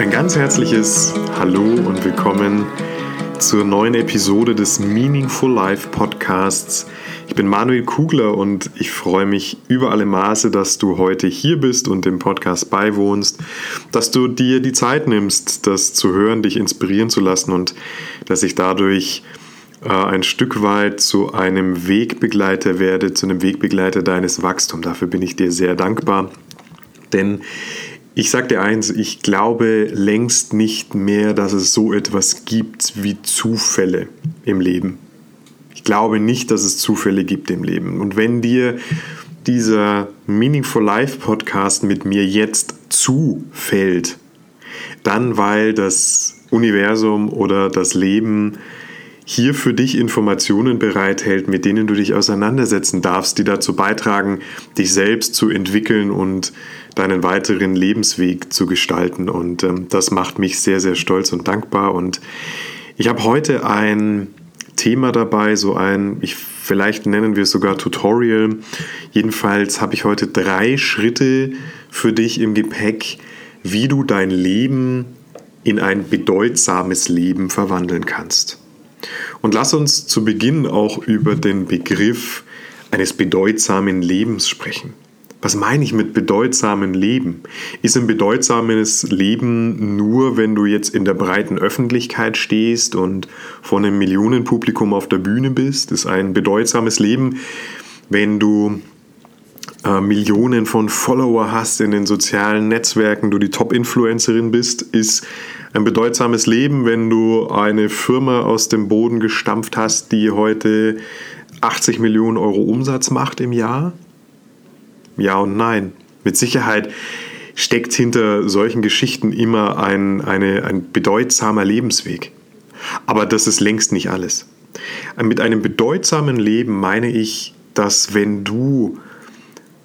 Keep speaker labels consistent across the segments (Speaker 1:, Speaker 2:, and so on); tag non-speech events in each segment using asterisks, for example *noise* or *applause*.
Speaker 1: Ein ganz herzliches Hallo und willkommen zur neuen Episode des Meaningful Life Podcasts. Ich bin Manuel Kugler und ich freue mich über alle Maße, dass du heute hier bist und dem Podcast beiwohnst, dass du dir die Zeit nimmst, das zu hören, dich inspirieren zu lassen und dass ich dadurch äh, ein Stück weit zu einem Wegbegleiter werde, zu einem Wegbegleiter deines Wachstums. Dafür bin ich dir sehr dankbar. Denn ich sage dir eins, ich glaube längst nicht mehr, dass es so etwas gibt wie Zufälle im Leben. Ich glaube nicht, dass es Zufälle gibt im Leben. Und wenn dir dieser Meaningful Life Podcast mit mir jetzt zufällt, dann weil das Universum oder das Leben hier für dich Informationen bereithält, mit denen du dich auseinandersetzen darfst, die dazu beitragen, dich selbst zu entwickeln und deinen weiteren Lebensweg zu gestalten. Und ähm, das macht mich sehr, sehr stolz und dankbar. Und ich habe heute ein Thema dabei, so ein, ich, vielleicht nennen wir es sogar Tutorial. Jedenfalls habe ich heute drei Schritte für dich im Gepäck, wie du dein Leben in ein bedeutsames Leben verwandeln kannst. Und lass uns zu Beginn auch über den Begriff eines bedeutsamen Lebens sprechen. Was meine ich mit bedeutsamen Leben? Ist ein bedeutsames Leben nur, wenn du jetzt in der breiten Öffentlichkeit stehst und vor einem Millionenpublikum auf der Bühne bist? Ist ein bedeutsames Leben, wenn du äh, Millionen von Follower hast in den sozialen Netzwerken, du die Top-Influencerin bist? Ist ein bedeutsames Leben, wenn du eine Firma aus dem Boden gestampft hast, die heute 80 Millionen Euro Umsatz macht im Jahr? Ja und nein. Mit Sicherheit steckt hinter solchen Geschichten immer ein, eine, ein bedeutsamer Lebensweg. Aber das ist längst nicht alles. Mit einem bedeutsamen Leben meine ich, dass wenn du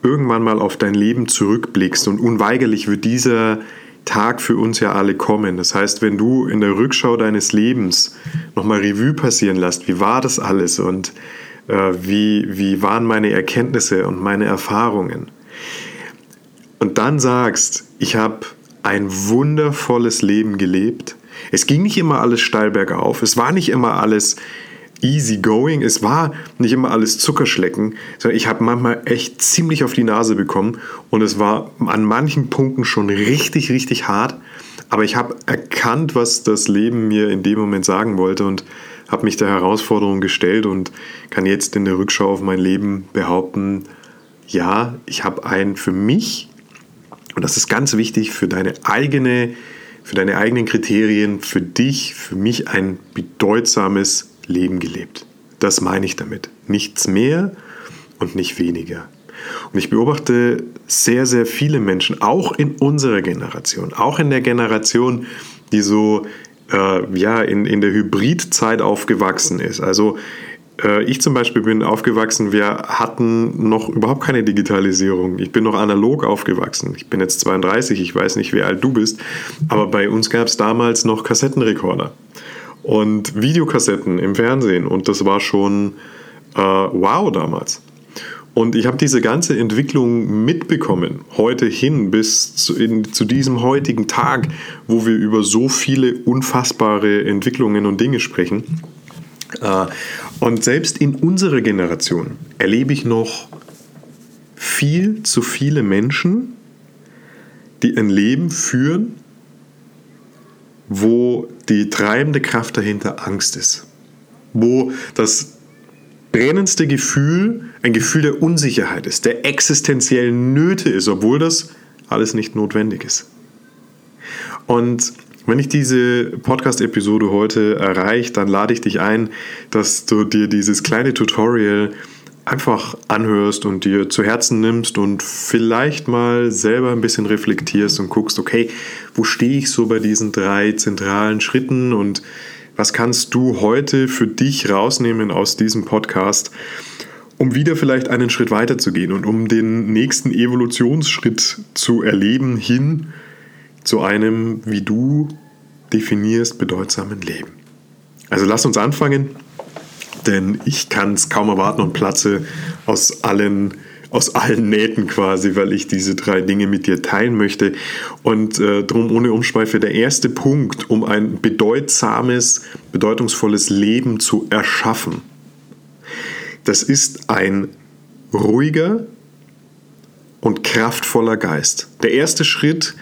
Speaker 1: irgendwann mal auf dein Leben zurückblickst und unweigerlich wird dieser Tag für uns ja alle kommen. Das heißt, wenn du in der Rückschau deines Lebens nochmal Revue passieren lässt, wie war das alles und äh, wie, wie waren meine Erkenntnisse und meine Erfahrungen. Und dann sagst, ich habe ein wundervolles Leben gelebt. Es ging nicht immer alles steil bergauf, es war nicht immer alles easy going. Es war nicht immer alles Zuckerschlecken, sondern ich habe manchmal echt ziemlich auf die Nase bekommen und es war an manchen Punkten schon richtig, richtig hart. Aber ich habe erkannt, was das Leben mir in dem Moment sagen wollte und habe mich der Herausforderung gestellt und kann jetzt in der Rückschau auf mein Leben behaupten, ja, ich habe ein für mich, und das ist ganz wichtig, für deine eigene, für deine eigenen Kriterien, für dich, für mich ein bedeutsames Leben gelebt. Das meine ich damit. Nichts mehr und nicht weniger. Und ich beobachte sehr, sehr viele Menschen, auch in unserer Generation, auch in der Generation, die so äh, ja, in, in der Hybridzeit aufgewachsen ist. Also äh, ich zum Beispiel bin aufgewachsen, wir hatten noch überhaupt keine Digitalisierung. Ich bin noch analog aufgewachsen. Ich bin jetzt 32, ich weiß nicht, wie alt du bist, aber bei uns gab es damals noch Kassettenrekorder und Videokassetten im Fernsehen und das war schon äh, wow damals. Und ich habe diese ganze Entwicklung mitbekommen, heute hin bis zu, in, zu, diesem heutigen Tag, wo wir über so viele unfassbare Entwicklungen und Dinge sprechen. Äh, und selbst in unserer Generation erlebe ich noch viel zu viele Menschen, die ein Leben führen, wo die treibende Kraft dahinter Angst ist. Wo das brennendste Gefühl ein Gefühl der Unsicherheit ist, der existenziellen Nöte ist, obwohl das alles nicht notwendig ist. Und wenn ich diese Podcast-Episode heute erreiche, dann lade ich dich ein, dass du dir dieses kleine Tutorial einfach anhörst und dir zu Herzen nimmst und vielleicht mal selber ein bisschen reflektierst und guckst, okay, wo stehe ich so bei diesen drei zentralen Schritten und was kannst du heute für dich rausnehmen aus diesem Podcast, um wieder vielleicht einen Schritt weiter zu gehen und um den nächsten Evolutionsschritt zu erleben hin zu einem, wie du definierst, bedeutsamen Leben. Also lass uns anfangen denn ich kann es kaum erwarten und platze aus allen, aus allen Nähten quasi, weil ich diese drei Dinge mit dir teilen möchte. Und äh, drum ohne Umschweife der erste Punkt, um ein bedeutsames, bedeutungsvolles Leben zu erschaffen. Das ist ein ruhiger und kraftvoller Geist. Der erste Schritt,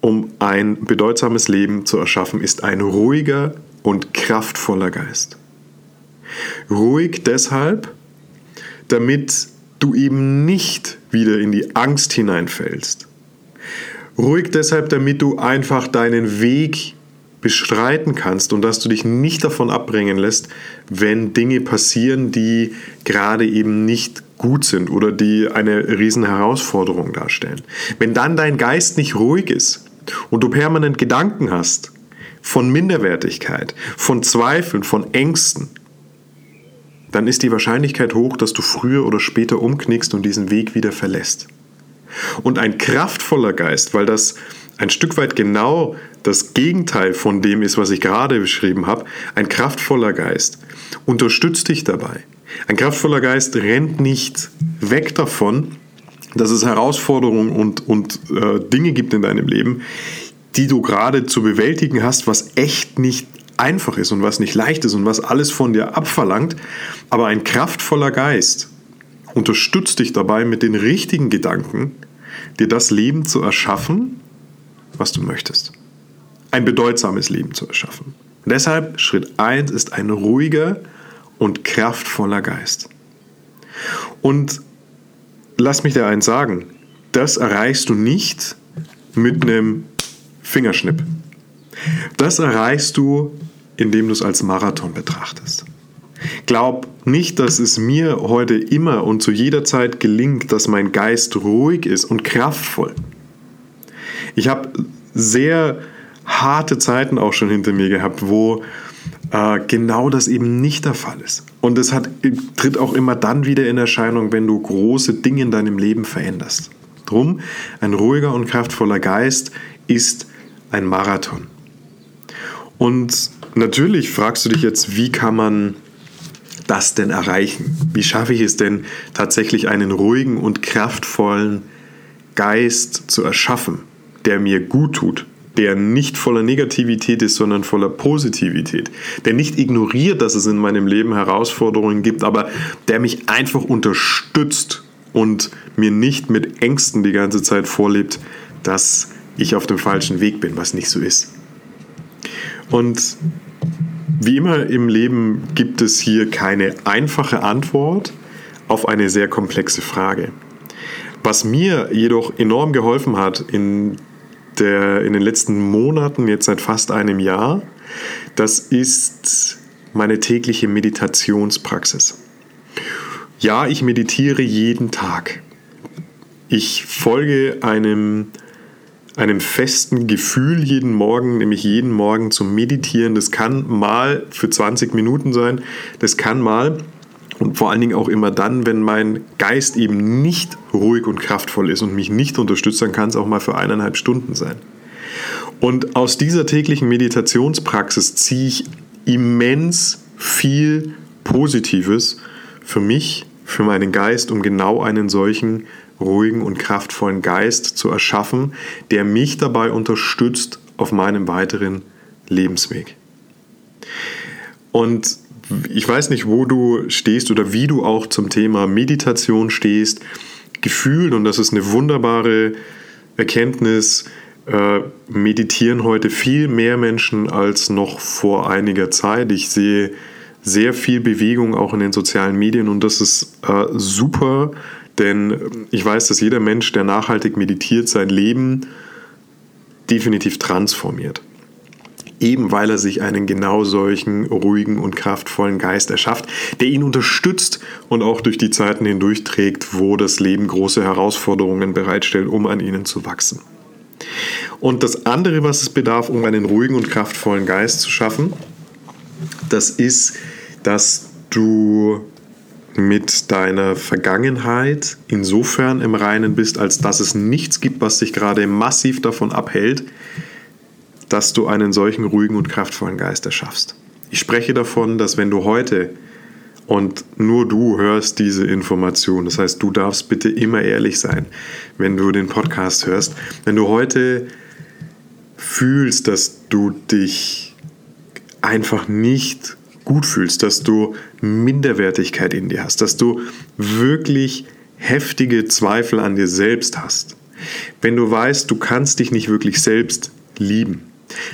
Speaker 1: um ein bedeutsames Leben zu erschaffen, ist ein ruhiger und kraftvoller Geist. Ruhig deshalb, damit du eben nicht wieder in die Angst hineinfällst. Ruhig deshalb, damit du einfach deinen Weg bestreiten kannst und dass du dich nicht davon abbringen lässt, wenn Dinge passieren, die gerade eben nicht gut sind oder die eine riesen Herausforderung darstellen. Wenn dann dein Geist nicht ruhig ist und du permanent Gedanken hast von Minderwertigkeit, von Zweifeln, von Ängsten, dann ist die Wahrscheinlichkeit hoch, dass du früher oder später umknickst und diesen Weg wieder verlässt. Und ein kraftvoller Geist, weil das ein Stück weit genau das Gegenteil von dem ist, was ich gerade beschrieben habe, ein kraftvoller Geist unterstützt dich dabei. Ein kraftvoller Geist rennt nicht weg davon, dass es Herausforderungen und, und äh, Dinge gibt in deinem Leben, die du gerade zu bewältigen hast, was echt nicht einfach ist und was nicht leicht ist und was alles von dir abverlangt, aber ein kraftvoller Geist unterstützt dich dabei mit den richtigen Gedanken, dir das Leben zu erschaffen, was du möchtest. Ein bedeutsames Leben zu erschaffen. Und deshalb Schritt 1 ist ein ruhiger und kraftvoller Geist. Und lass mich dir eins sagen, das erreichst du nicht mit einem Fingerschnipp. Das erreichst du, indem du es als Marathon betrachtest. Glaub nicht, dass es mir heute immer und zu jeder Zeit gelingt, dass mein Geist ruhig ist und kraftvoll. Ich habe sehr harte Zeiten auch schon hinter mir gehabt, wo äh, genau das eben nicht der Fall ist. Und es hat, tritt auch immer dann wieder in Erscheinung, wenn du große Dinge in deinem Leben veränderst. Drum, ein ruhiger und kraftvoller Geist ist ein Marathon. Und natürlich fragst du dich jetzt, wie kann man das denn erreichen? Wie schaffe ich es denn tatsächlich einen ruhigen und kraftvollen Geist zu erschaffen, der mir gut tut, der nicht voller Negativität ist, sondern voller Positivität, der nicht ignoriert, dass es in meinem Leben Herausforderungen gibt, aber der mich einfach unterstützt und mir nicht mit Ängsten die ganze Zeit vorlebt, dass ich auf dem falschen Weg bin, was nicht so ist. Und wie immer im Leben gibt es hier keine einfache Antwort auf eine sehr komplexe Frage. Was mir jedoch enorm geholfen hat in, der, in den letzten Monaten, jetzt seit fast einem Jahr, das ist meine tägliche Meditationspraxis. Ja, ich meditiere jeden Tag. Ich folge einem einem festen Gefühl jeden Morgen, nämlich jeden Morgen zu meditieren. Das kann mal für 20 Minuten sein, das kann mal und vor allen Dingen auch immer dann, wenn mein Geist eben nicht ruhig und kraftvoll ist und mich nicht unterstützt, dann kann es auch mal für eineinhalb Stunden sein. Und aus dieser täglichen Meditationspraxis ziehe ich immens viel Positives für mich, für meinen Geist, um genau einen solchen ruhigen und kraftvollen Geist zu erschaffen, der mich dabei unterstützt auf meinem weiteren Lebensweg. Und ich weiß nicht, wo du stehst oder wie du auch zum Thema Meditation stehst. Gefühl, und das ist eine wunderbare Erkenntnis, äh, meditieren heute viel mehr Menschen als noch vor einiger Zeit. Ich sehe sehr viel Bewegung auch in den sozialen Medien und das ist äh, super, denn ich weiß, dass jeder Mensch, der nachhaltig meditiert, sein Leben definitiv transformiert. Eben weil er sich einen genau solchen ruhigen und kraftvollen Geist erschafft, der ihn unterstützt und auch durch die Zeiten hindurchträgt, wo das Leben große Herausforderungen bereitstellt, um an ihnen zu wachsen. Und das andere, was es bedarf, um einen ruhigen und kraftvollen Geist zu schaffen, das ist, dass du mit deiner Vergangenheit insofern im Reinen bist, als dass es nichts gibt, was dich gerade massiv davon abhält, dass du einen solchen ruhigen und kraftvollen Geist erschaffst. Ich spreche davon, dass wenn du heute Und nur du hörst diese Information. Das heißt, du darfst bitte immer ehrlich sein, wenn du den Podcast hörst. Wenn du heute fühlst, dass du dich einfach nicht gut fühlst, dass du Minderwertigkeit in dir hast, dass du wirklich heftige Zweifel an dir selbst hast, wenn du weißt, du kannst dich nicht wirklich selbst lieben,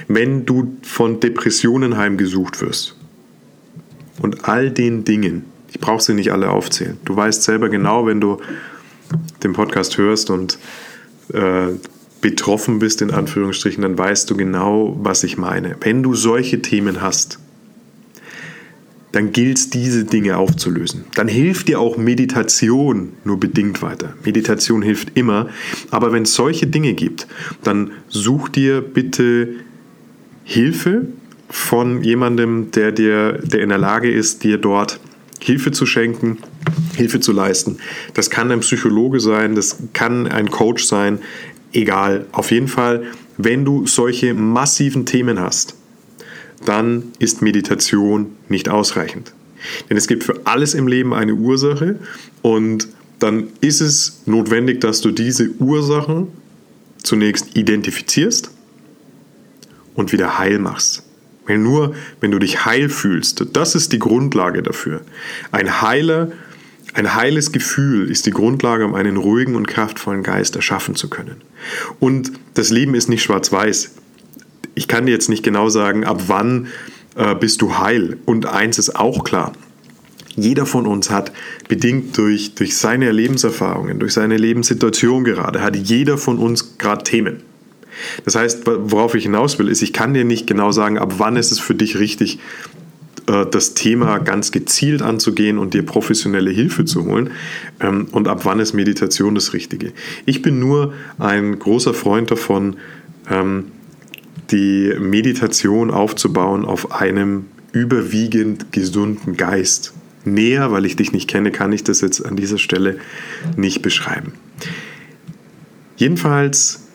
Speaker 1: wenn du von Depressionen heimgesucht wirst und all den Dingen, ich brauche sie nicht alle aufzählen, du weißt selber genau, wenn du den Podcast hörst und äh, betroffen bist, in Anführungsstrichen, dann weißt du genau, was ich meine. Wenn du solche Themen hast, dann gilt es, diese Dinge aufzulösen. Dann hilft dir auch Meditation nur bedingt weiter. Meditation hilft immer, aber wenn es solche Dinge gibt, dann such dir bitte Hilfe von jemandem, der dir, der in der Lage ist, dir dort Hilfe zu schenken, Hilfe zu leisten. Das kann ein Psychologe sein, das kann ein Coach sein, egal. Auf jeden Fall, wenn du solche massiven Themen hast, dann ist Meditation nicht ausreichend. Denn es gibt für alles im Leben eine Ursache und dann ist es notwendig, dass du diese Ursachen zunächst identifizierst und wieder heil machst. Weil nur wenn du dich heil fühlst, das ist die Grundlage dafür. Ein heiler, ein heiles Gefühl ist die Grundlage, um einen ruhigen und kraftvollen Geist erschaffen zu können. Und das Leben ist nicht schwarz-weiß ich kann dir jetzt nicht genau sagen, ab wann äh, bist du heil. Und eins ist auch klar. Jeder von uns hat, bedingt durch, durch seine Lebenserfahrungen, durch seine Lebenssituation gerade, hat jeder von uns gerade Themen. Das heißt, worauf ich hinaus will, ist, ich kann dir nicht genau sagen, ab wann ist es für dich richtig, äh, das Thema ganz gezielt anzugehen und dir professionelle Hilfe zu holen ähm, und ab wann ist Meditation das Richtige. Ich bin nur ein großer Freund davon, ähm, die Meditation aufzubauen auf einem überwiegend gesunden Geist. Näher, weil ich dich nicht kenne, kann ich das jetzt an dieser Stelle nicht beschreiben. Jedenfalls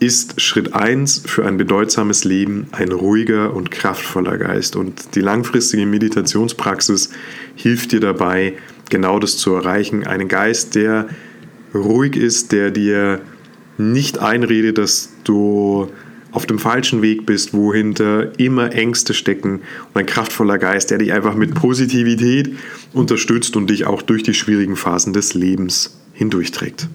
Speaker 1: ist Schritt 1 für ein bedeutsames Leben ein ruhiger und kraftvoller Geist. Und die langfristige Meditationspraxis hilft dir dabei, genau das zu erreichen. Einen Geist, der ruhig ist, der dir nicht einredet, dass du auf dem falschen Weg bist, wo hinter immer Ängste stecken und ein kraftvoller Geist, der dich einfach mit Positivität unterstützt und dich auch durch die schwierigen Phasen des Lebens hindurchträgt.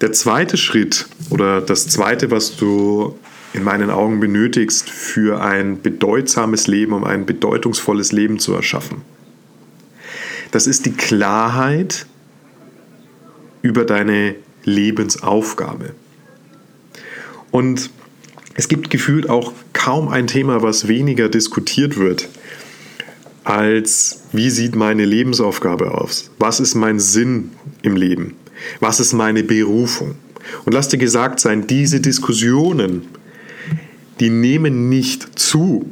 Speaker 1: Der zweite Schritt oder das zweite, was du in meinen Augen benötigst für ein bedeutsames Leben, um ein bedeutungsvolles Leben zu erschaffen, das ist die Klarheit über deine Lebensaufgabe. Und es gibt gefühlt auch kaum ein Thema, was weniger diskutiert wird, als wie sieht meine Lebensaufgabe aus? Was ist mein Sinn im Leben? Was ist meine Berufung? Und lass dir gesagt sein, diese Diskussionen, die nehmen nicht zu.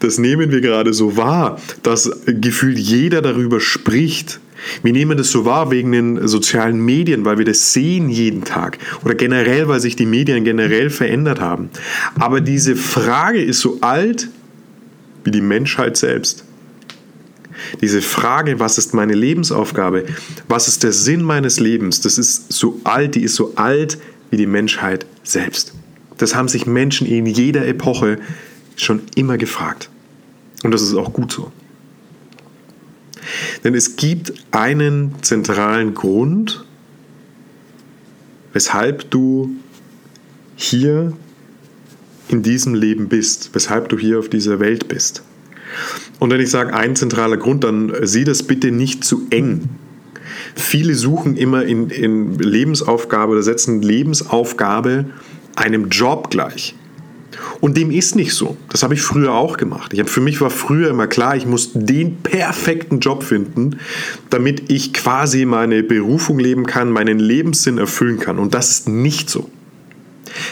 Speaker 1: Das nehmen wir gerade so wahr, dass gefühlt jeder darüber spricht. Wir nehmen das so wahr wegen den sozialen Medien, weil wir das sehen jeden Tag oder generell, weil sich die Medien generell verändert haben. Aber diese Frage ist so alt wie die Menschheit selbst. Diese Frage, was ist meine Lebensaufgabe, was ist der Sinn meines Lebens, das ist so alt, die ist so alt wie die Menschheit selbst. Das haben sich Menschen in jeder Epoche schon immer gefragt. Und das ist auch gut so. Denn es gibt einen zentralen Grund, weshalb du hier in diesem Leben bist, weshalb du hier auf dieser Welt bist. Und wenn ich sage ein zentraler Grund, dann sieh das bitte nicht zu eng. Viele suchen immer in, in Lebensaufgabe oder setzen Lebensaufgabe einem Job gleich. Und dem ist nicht so. Das habe ich früher auch gemacht. Ich habe, für mich war früher immer klar, ich muss den perfekten Job finden, damit ich quasi meine Berufung leben kann, meinen Lebenssinn erfüllen kann. Und das ist nicht so.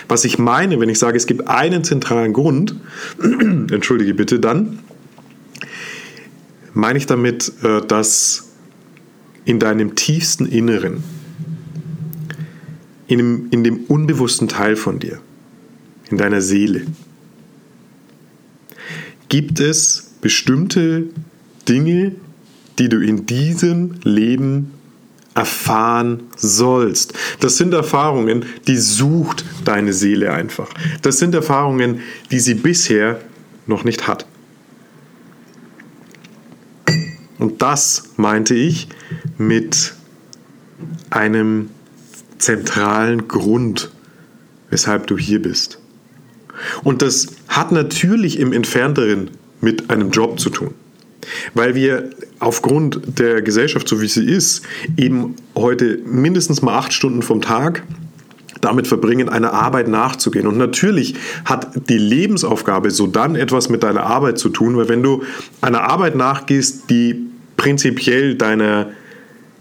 Speaker 1: Was ich meine, wenn ich sage, es gibt einen zentralen Grund, *clears throat* entschuldige bitte, dann meine ich damit, äh, dass in deinem tiefsten Inneren, in dem, in dem unbewussten Teil von dir, in deiner Seele, gibt es bestimmte Dinge, die du in diesem Leben erfahren sollst. Das sind Erfahrungen, die sucht deine Seele einfach. Das sind Erfahrungen, die sie bisher noch nicht hat. Und das meinte ich mit einem zentralen Grund, weshalb du hier bist. Und das hat natürlich im entfernteren mit einem Job zu tun. Weil wir aufgrund der Gesellschaft, so wie sie ist, eben heute mindestens mal acht Stunden vom Tag damit verbringen, einer Arbeit nachzugehen. Und natürlich hat die Lebensaufgabe so dann etwas mit deiner Arbeit zu tun, weil wenn du einer Arbeit nachgehst, die prinzipiell deiner,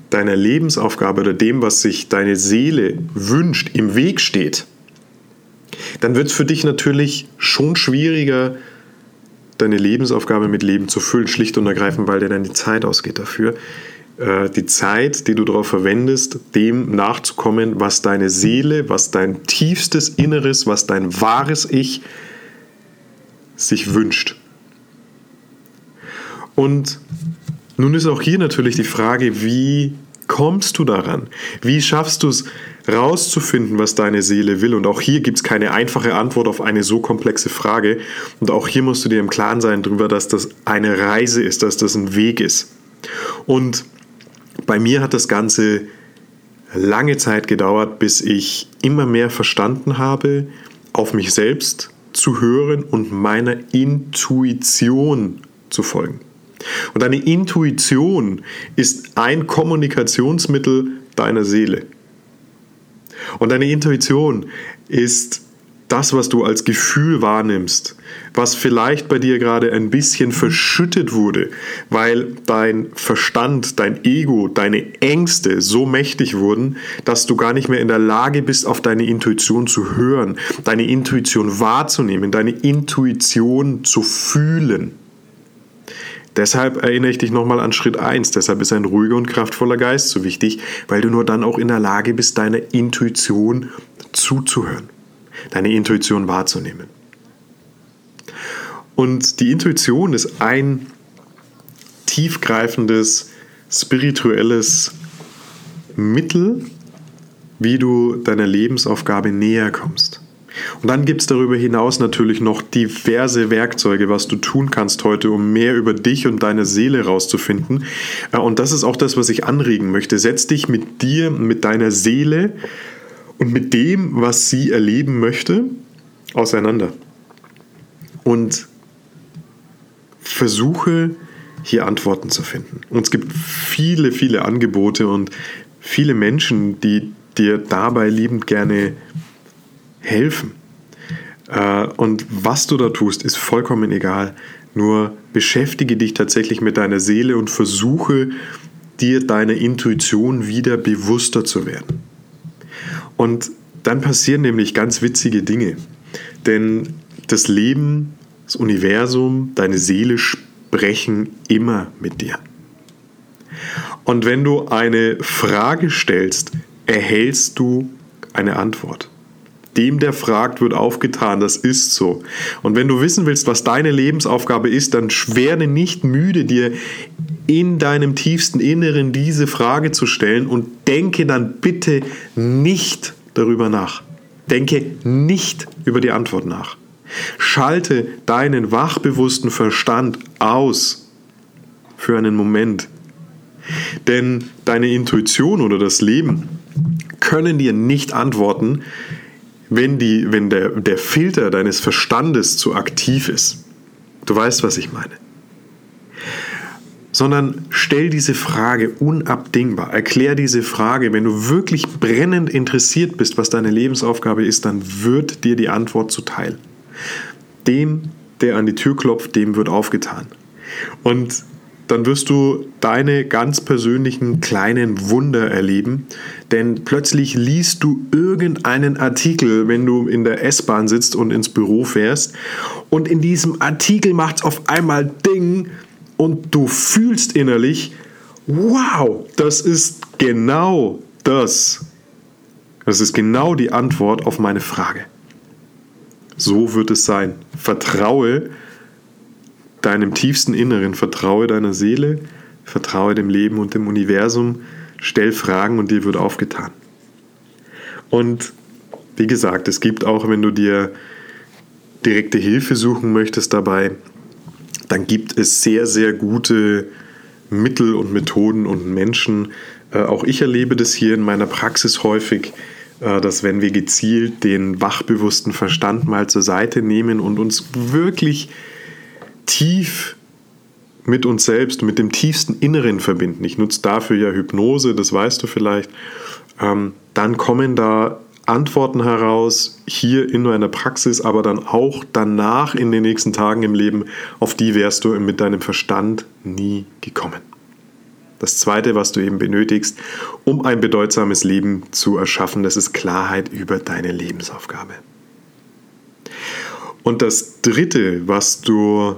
Speaker 1: deiner Lebensaufgabe oder dem, was sich deine Seele wünscht, im Weg steht, dann wird es für dich natürlich schon schwieriger, deine Lebensaufgabe mit Leben zu füllen, schlicht und ergreifend, weil dir dann die Zeit ausgeht dafür. Äh, die Zeit, die du darauf verwendest, dem nachzukommen, was deine Seele, was dein tiefstes Inneres, was dein wahres Ich sich wünscht. Und nun ist auch hier natürlich die Frage, wie kommst du daran? Wie schaffst du es rauszufinden, was deine Seele will? Und auch hier gibt es keine einfache Antwort auf eine so komplexe Frage. Und auch hier musst du dir im Klaren sein darüber, dass das eine Reise ist, dass das ein Weg ist. Und bei mir hat das Ganze lange Zeit gedauert, bis ich immer mehr verstanden habe, auf mich selbst zu hören und meiner Intuition zu folgen. Und deine Intuition ist ein Kommunikationsmittel deiner Seele. Und deine Intuition ist das, was du als Gefühl wahrnimmst, was vielleicht bei dir gerade ein bisschen verschüttet wurde, weil dein Verstand, dein Ego, deine Ängste so mächtig wurden, dass du gar nicht mehr in der Lage bist, auf deine Intuition zu hören, deine Intuition wahrzunehmen, deine Intuition zu fühlen. Deshalb erinnere ich dich nochmal an Schritt 1. Deshalb ist ein ruhiger und kraftvoller Geist so wichtig, weil du nur dann auch in der Lage bist, deiner Intuition zuzuhören, deine Intuition wahrzunehmen. Und die Intuition ist ein tiefgreifendes, spirituelles Mittel, wie du deiner Lebensaufgabe näher kommst. Und dann gibt es darüber hinaus natürlich noch diverse Werkzeuge, was du tun kannst heute, um mehr über dich und deine Seele rauszufinden. Äh, und das ist auch das, was ich anregen möchte. Setz dich mit dir, mit deiner Seele und mit dem, was sie erleben möchte, auseinander. Und versuche hier Antworten zu finden. Und es gibt viele, viele Angebote und viele Menschen, die dir dabei liebend gerne helfen. Äh, und was du da tust, ist vollkommen egal. Nur beschäftige dich tatsächlich mit deiner Seele und versuche dir deiner Intuition wieder bewusster zu werden. Und dann passieren nämlich ganz witzige Dinge. Denn das Leben, das Universum, deine Seele sprechen immer mit dir. Und wenn du eine Frage stellst, erhältst du eine Antwort dem, der fragt, wird aufgetan. Das ist so. Und wenn du wissen willst, was deine Lebensaufgabe ist, dann werde nicht müde, dir in deinem tiefsten Inneren diese Frage zu stellen und denke dann bitte nicht darüber nach. Denke nicht über die Antwort nach. Schalte deinen wachbewussten Verstand aus für einen Moment. Denn deine Intuition oder das Leben können dir nicht antworten, wenn, die, wenn der, der Filter deines Verstandes zu aktiv ist. Du weißt, was ich meine. Sondern stell diese Frage unabdingbar. Erklär diese Frage. Wenn du wirklich brennend interessiert bist, was deine Lebensaufgabe ist, dann wird dir die Antwort zuteil. Dem, der an die Tür klopft, dem wird aufgetan. Und dann wirst du deine ganz persönlichen kleinen Wunder erleben, denn plötzlich liest du irgendeinen Artikel, wenn du in der S-Bahn sitzt und ins Büro fährst und in diesem Artikel macht es auf einmal Ding und du fühlst innerlich, wow, das ist genau das. Das ist genau die Antwort auf meine Frage. So wird es sein. Vertraue deinem tiefsten Inneren, vertraue deiner Seele, vertraue dem Leben und dem Universum, stell Fragen und dir wird aufgetan. Und wie gesagt, es gibt auch, wenn du dir direkte Hilfe suchen möchtest dabei, dann gibt es sehr, sehr gute Mittel und Methoden und Menschen. Äh, auch ich erlebe das hier in meiner Praxis häufig, äh, dass wenn wir gezielt den wachbewussten Verstand mal zur Seite nehmen und uns wirklich tief mit uns selbst, mit dem tiefsten Inneren verbinden. Ich nutze dafür ja Hypnose, das weißt du vielleicht. Ähm, dann kommen da Antworten heraus, hier in meiner Praxis, aber dann auch danach in den nächsten Tagen im Leben, auf die wärst du mit deinem Verstand nie gekommen. Das Zweite, was du eben benötigst, um ein bedeutsames Leben zu erschaffen, das ist Klarheit über deine Lebensaufgabe. Und das Dritte, was du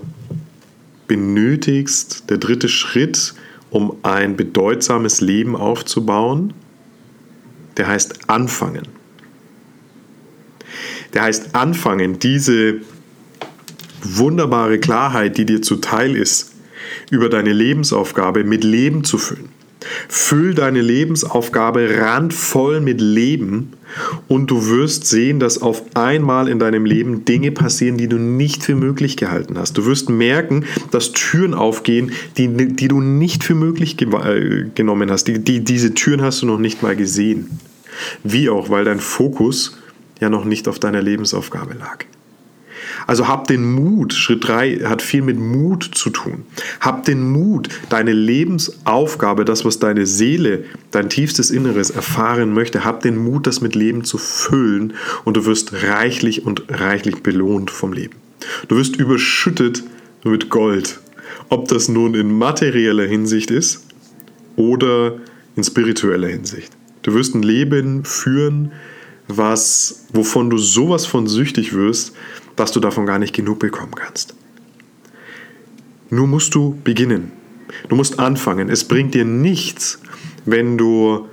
Speaker 1: benötigst, der dritte Schritt, um ein bedeutsames Leben aufzubauen, der heißt anfangen der heißt anfangen, diese wunderbare Klarheit, die dir zuteil ist, über deine Lebensaufgabe mit Leben zu füllen. Füll deine Lebensaufgabe randvoll mit Leben und du wirst sehen, dass auf einmal in deinem Leben Dinge passieren, die du nicht für möglich gehalten hast. Du wirst merken, dass Türen aufgehen, die, die du nicht für möglich ge äh, genommen hast. Die, die, diese Türen hast du noch nicht mal gesehen. Wie auch, weil dein Fokus ja noch nicht auf deiner Lebensaufgabe lag. Also hab den Mut, Schritt 3 hat viel mit Mut zu tun. Hab den Mut, deine Lebensaufgabe, das, was deine Seele, dein tiefstes Inneres erfahren möchte, hab den Mut, das mit Leben zu füllen und du wirst reichlich und reichlich belohnt vom Leben. Du wirst überschüttet mit Gold. Ob das nun in materieller Hinsicht ist oder in spiritueller Hinsicht. Du wirst ein Leben führen, was, wovon du sowas von süchtig wirst, dass du davon gar nicht genug bekommen kannst. Nur musst du beginnen. Du musst anfangen. Es bringt dir nichts, wenn du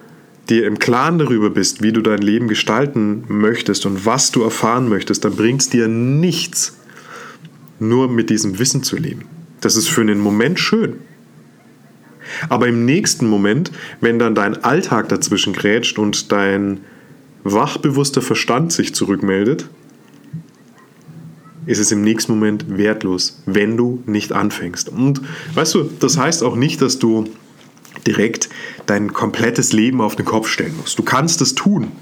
Speaker 1: dir im Klaren darüber bist, wie du dein Leben gestalten möchtest und was du erfahren möchtest, dann bringt es dir nichts, nur mit diesem Wissen zu leben. Das ist für einen Moment schön. Aber im nächsten Moment, wenn dann dein Alltag dazwischen grätscht und dein wachbewusster Verstand sich zurückmeldet, ist es im nächsten Moment wertlos, wenn du nicht anfängst. Und weißt du, das heißt auch nicht, dass du direkt dein komplettes Leben auf den Kopf stellen musst. Du kannst es tun.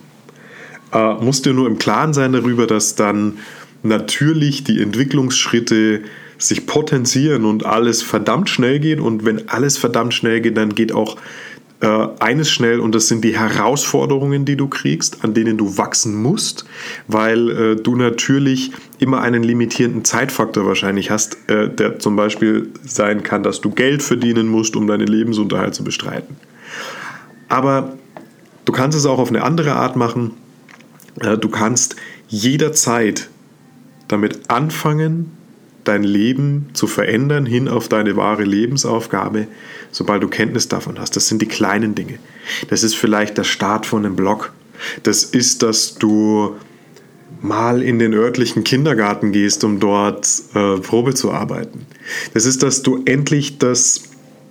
Speaker 1: Äh, musst dir nur im Klaren sein darüber, dass dann natürlich die Entwicklungsschritte sich potenzieren und alles verdammt schnell geht. Und wenn alles verdammt schnell geht, dann geht auch äh, eines schnell und das sind die Herausforderungen, die du kriegst, an denen du wachsen musst, weil äh, du natürlich immer einen limitierenden Zeitfaktor wahrscheinlich hast, äh, der zum Beispiel sein kann, dass du Geld verdienen musst, um deinen Lebensunterhalt zu bestreiten. Aber du kannst es auch auf eine andere Art machen. Äh, du kannst jederzeit damit anfangen, dein Leben zu verändern hin auf deine wahre Lebensaufgabe, sobald du Kenntnis davon hast. Das sind die kleinen Dinge. Das ist vielleicht der Start von einem Blog. Das ist, dass du mal in den örtlichen Kindergarten gehst, um dort äh, Probe zu arbeiten. Das ist, dass du endlich das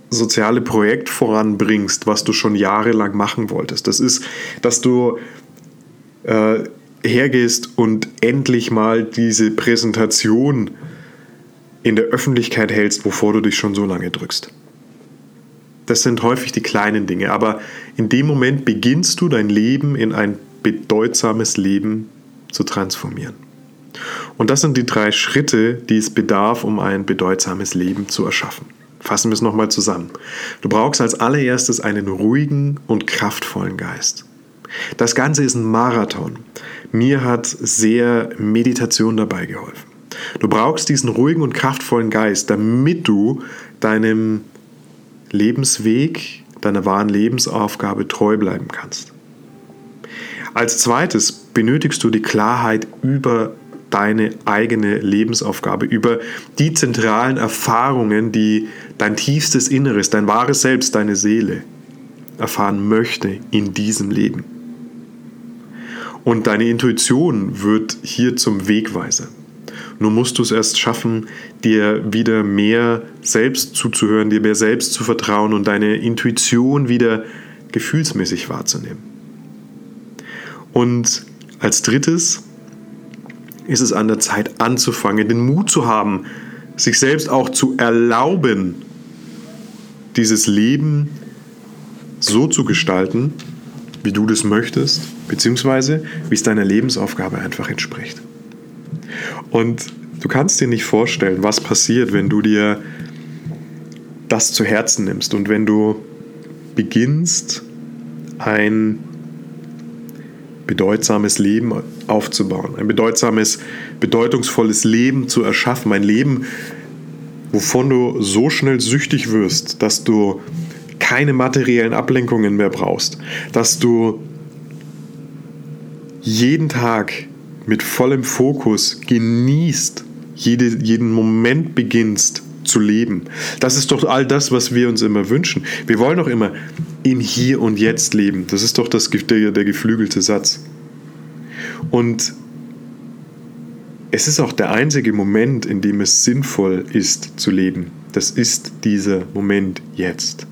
Speaker 1: soziale Projekt voranbringst, was du schon jahrelang machen wolltest. Das ist, dass du äh, hergehst und endlich mal diese Präsentation in der Öffentlichkeit hältst, wovor du dich schon so lange drückst. Das sind häufig die kleinen Dinge, aber in dem Moment beginnst du dein Leben in ein bedeutsames Leben zu transformieren. Und das sind die drei Schritte, die es bedarf, um ein bedeutsames Leben zu erschaffen. Fassen wir es nochmal zusammen. Du brauchst als allererstes einen ruhigen und kraftvollen Geist. Das Ganze ist ein Marathon. Mir hat sehr Meditation dabei geholfen. Du brauchst diesen ruhigen und kraftvollen Geist, damit du deinem Lebensweg, deiner wahren Lebensaufgabe treu bleiben kannst. Als zweites benötigst du die Klarheit über deine eigene Lebensaufgabe, über die zentralen Erfahrungen, die dein tiefstes Inneres, dein wahres Selbst, deine Seele erfahren möchte in diesem Leben. Und deine Intuition wird hier zum Wegweiser. Nur musst du es erst schaffen, dir wieder mehr selbst zuzuhören, dir mehr selbst zu vertrauen und deine Intuition wieder gefühlsmäßig wahrzunehmen. Und als drittes ist es an der Zeit anzufangen, den Mut zu haben, sich selbst auch zu erlauben, dieses Leben so zu gestalten, wie du das möchtest, beziehungsweise wie es deiner Lebensaufgabe einfach entspricht. Und du kannst dir nicht vorstellen, was passiert, wenn du dir das zu Herzen nimmst und wenn du beginnst, ein bedeutsames Leben aufzubauen, ein bedeutsames, bedeutungsvolles Leben zu erschaffen, ein Leben, wovon du so schnell süchtig wirst, dass du keine materiellen Ablenkungen mehr brauchst, dass du jeden Tag mit vollem Fokus genießt, jede, jeden Moment beginnst zu leben. Das ist doch all das, was wir uns immer wünschen. Wir wollen doch immer im Hier und Jetzt leben. Das ist doch das, der, der geflügelte Satz. Und es ist auch der einzige Moment, in dem es sinnvoll ist zu leben. Das ist dieser Moment jetzt.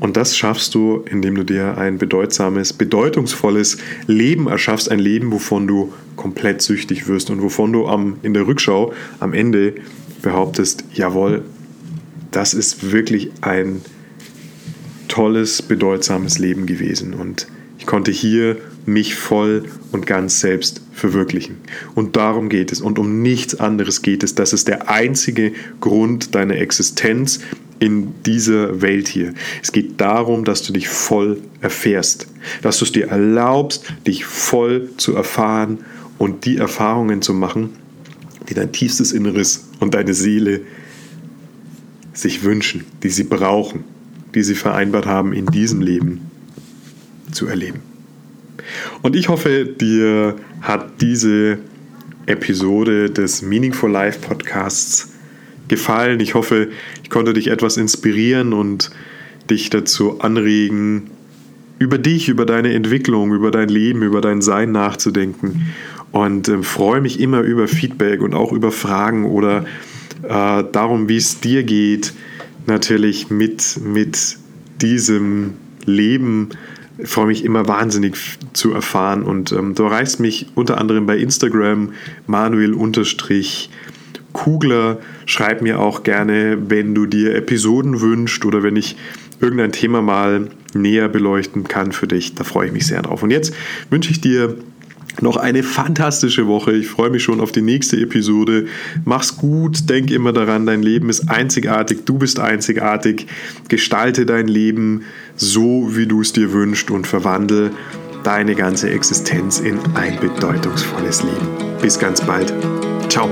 Speaker 1: Und das schaffst du, indem du dir ein bedeutsames, bedeutungsvolles Leben erschaffst. Ein Leben, wovon du komplett süchtig wirst und wovon du am, in der Rückschau am Ende behauptest, jawohl, das ist wirklich ein tolles, bedeutsames Leben gewesen. Und ich konnte hier mich voll und ganz selbst verwirklichen. Und darum geht es. Und um nichts anderes geht es. Das ist der einzige Grund deiner Existenz in dieser Welt hier. Es geht darum, dass du dich voll erfährst. Dass du es dir erlaubst, dich voll zu erfahren und die Erfahrungen zu machen, die dein tiefstes Inneres und deine Seele sich wünschen, die sie brauchen, die sie vereinbart haben, in diesem Leben zu erleben. Und ich hoffe, dir hat diese Episode des Meaningful Life Podcasts gefallen. Ich hoffe, ich konnte dich etwas inspirieren und dich dazu anregen, über dich, über deine Entwicklung, über dein Leben, über dein Sein nachzudenken. Und äh, freue mich immer über Feedback und auch über Fragen oder äh, darum, wie es dir geht, natürlich mit, mit diesem Leben ich freue mich immer wahnsinnig zu erfahren. Und ähm, du erreichst mich unter anderem bei Instagram manuel-kugler. Schreib mir auch gerne, wenn du dir Episoden wünschst oder wenn ich irgendein Thema mal näher beleuchten kann für dich. Da freue ich mich sehr drauf. Und jetzt wünsche ich dir noch eine fantastische Woche. Ich freue mich schon auf die nächste Episode. Mach's gut, denk immer daran, dein Leben ist einzigartig, du bist einzigartig. Gestalte dein Leben so, wie du es dir wünschst und verwandle deine ganze Existenz in ein bedeutungsvolles Leben. Bis ganz bald. Ciao.